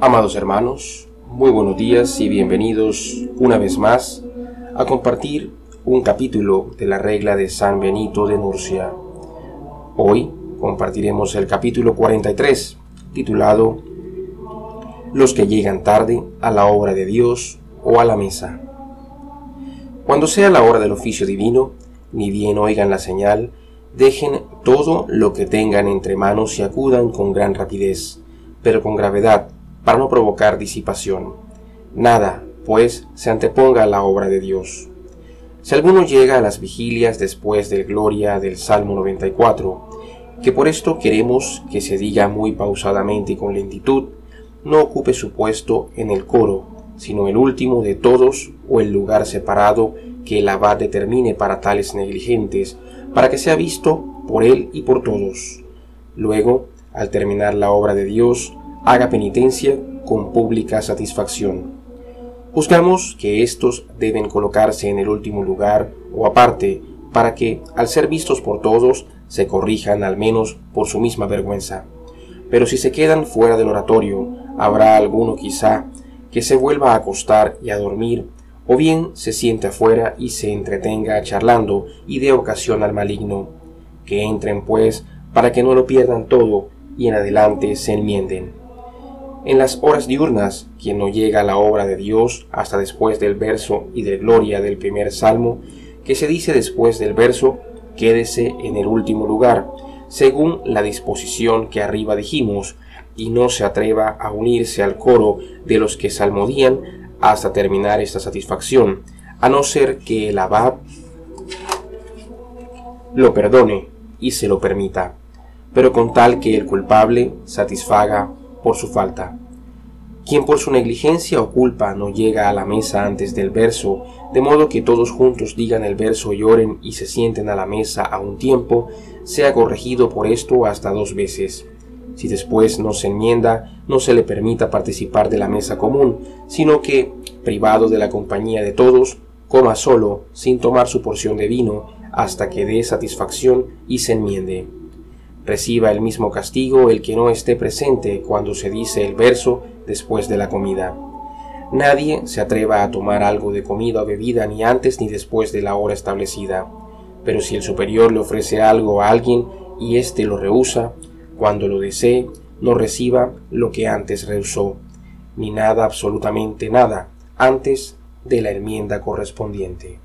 Amados hermanos, muy buenos días y bienvenidos una vez más a compartir un capítulo de la regla de San Benito de Murcia. Hoy compartiremos el capítulo 43, titulado Los que llegan tarde a la obra de Dios o a la mesa. Cuando sea la hora del oficio divino, ni bien oigan la señal, dejen todo lo que tengan entre manos y acudan con gran rapidez, pero con gravedad, para no provocar disipación. Nada, pues, se anteponga a la obra de Dios. Si alguno llega a las vigilias después del Gloria del Salmo 94, que por esto queremos que se diga muy pausadamente y con lentitud, no ocupe su puesto en el coro, sino el último de todos o el lugar separado que el abad determine para tales negligentes, para que sea visto por él y por todos. Luego, al terminar la obra de Dios, haga penitencia con pública satisfacción. Juzgamos que éstos deben colocarse en el último lugar o aparte, para que, al ser vistos por todos, se corrijan al menos por su misma vergüenza. Pero si se quedan fuera del oratorio, habrá alguno quizá que se vuelva a acostar y a dormir, o bien se siente afuera y se entretenga charlando y dé ocasión al maligno. Que entren, pues, para que no lo pierdan todo y en adelante se enmienden. En las horas diurnas, quien no llega a la obra de Dios hasta después del verso y de gloria del primer salmo, que se dice después del verso, quédese en el último lugar, según la disposición que arriba dijimos, y no se atreva a unirse al coro de los que salmodían hasta terminar esta satisfacción, a no ser que el abad lo perdone y se lo permita, pero con tal que el culpable satisfaga por su falta. Quien por su negligencia o culpa no llega a la mesa antes del verso, de modo que todos juntos digan el verso y oren y se sienten a la mesa a un tiempo, sea corregido por esto hasta dos veces. Si después no se enmienda, no se le permita participar de la mesa común, sino que, privado de la compañía de todos, coma solo, sin tomar su porción de vino, hasta que dé satisfacción y se enmiende reciba el mismo castigo el que no esté presente cuando se dice el verso después de la comida. Nadie se atreva a tomar algo de comida o bebida ni antes ni después de la hora establecida. Pero si el superior le ofrece algo a alguien y éste lo rehúsa, cuando lo desee, no reciba lo que antes rehusó, ni nada absolutamente nada antes de la enmienda correspondiente.